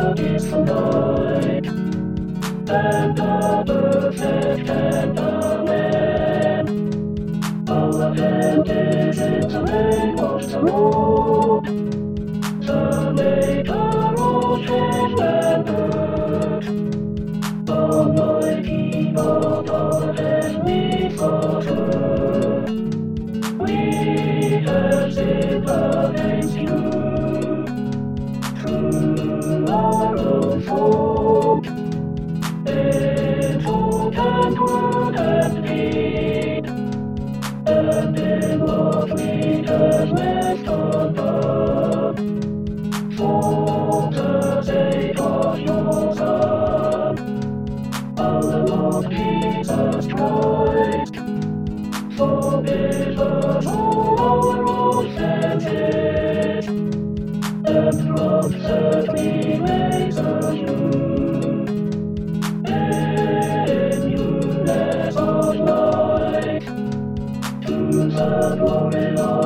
Is the Lord, and the perfect and the man. Our hand is in the name of the Lord, the maker of heaven and earth, Almighty God, our heavenly Father. We have sinned against you in what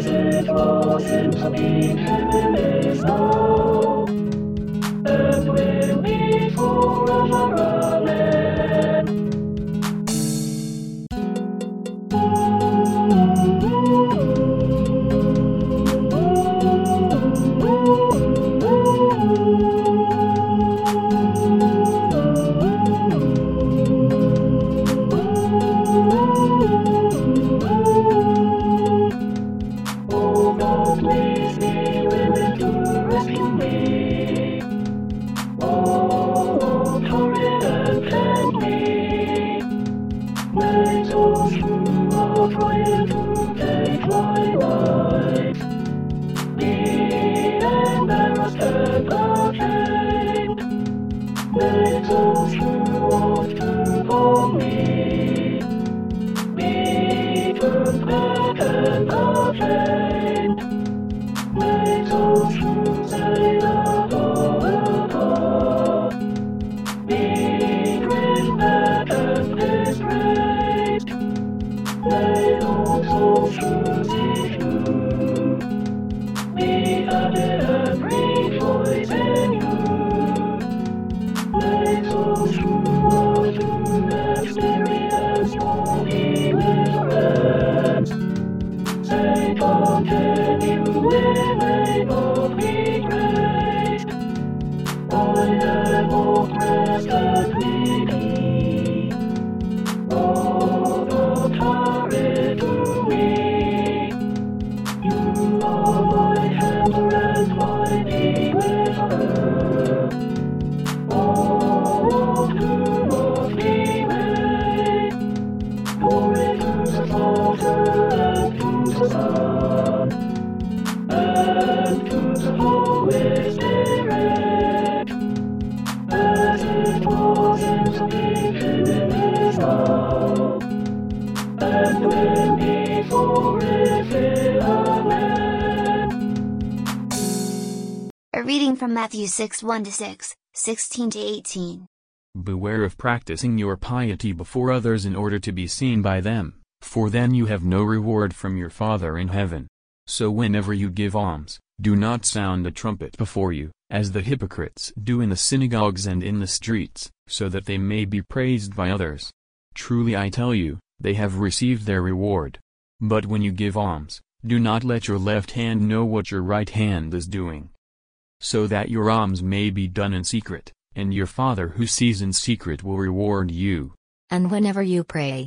as it was in the beginning, is now, A reading from Matthew 6 1 to 6, 16 to 18. Beware of practicing your piety before others in order to be seen by them, for then you have no reward from your Father in heaven. So whenever you give alms, do not sound a trumpet before you, as the hypocrites do in the synagogues and in the streets, so that they may be praised by others. Truly I tell you, they have received their reward. But when you give alms, do not let your left hand know what your right hand is doing. So that your alms may be done in secret, and your Father who sees in secret will reward you. And whenever you pray,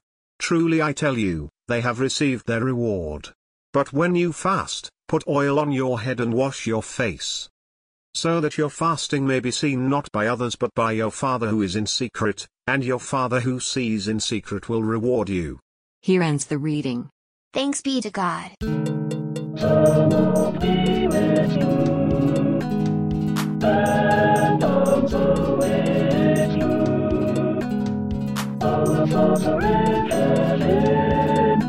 Truly I tell you, they have received their reward. But when you fast, put oil on your head and wash your face. So that your fasting may be seen not by others but by your Father who is in secret, and your Father who sees in secret will reward you. Here ends the reading. Thanks be to God. The Our Father in heaven,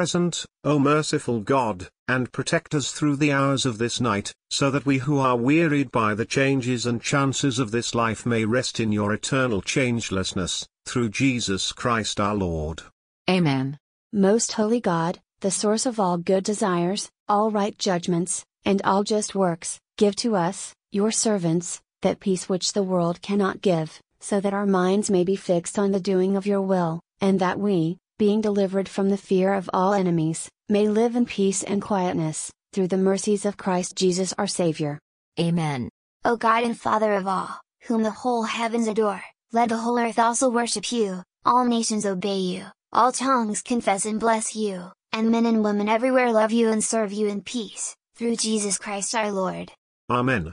present, O merciful God, and protect us through the hours of this night, so that we who are wearied by the changes and chances of this life may rest in your eternal changelessness, through Jesus Christ our Lord. Amen. Most holy God, the source of all good desires, all right judgments, and all just works, give to us, your servants, that peace which the world cannot give, so that our minds may be fixed on the doing of your will, and that we, being delivered from the fear of all enemies, may live in peace and quietness, through the mercies of Christ Jesus our Savior. Amen. O God and Father of all, whom the whole heavens adore, let the whole earth also worship you, all nations obey you, all tongues confess and bless you, and men and women everywhere love you and serve you in peace, through Jesus Christ our Lord. Amen.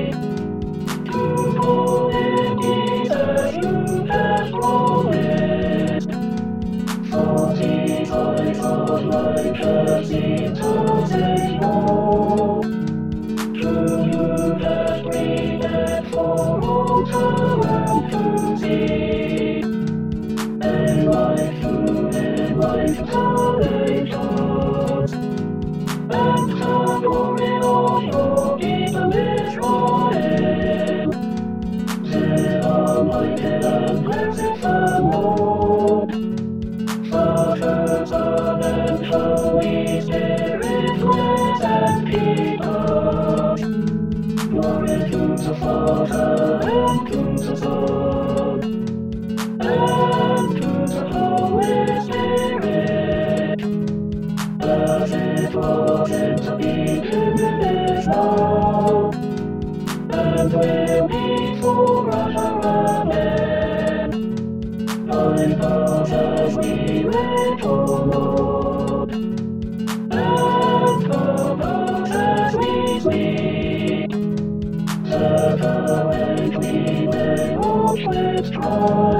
Música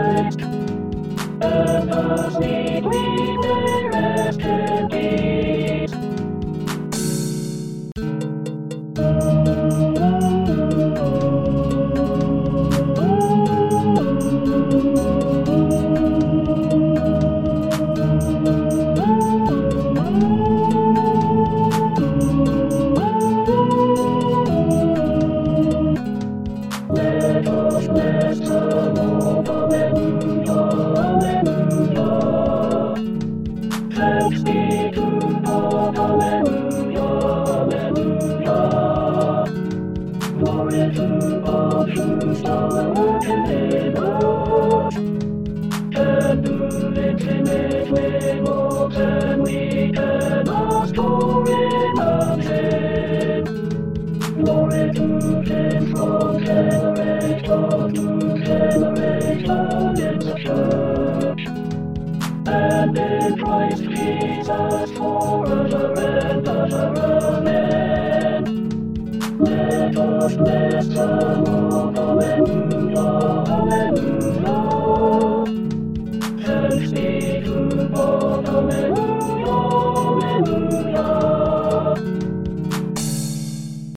in Christ Jesus for us a rent, us. Let us the Lord.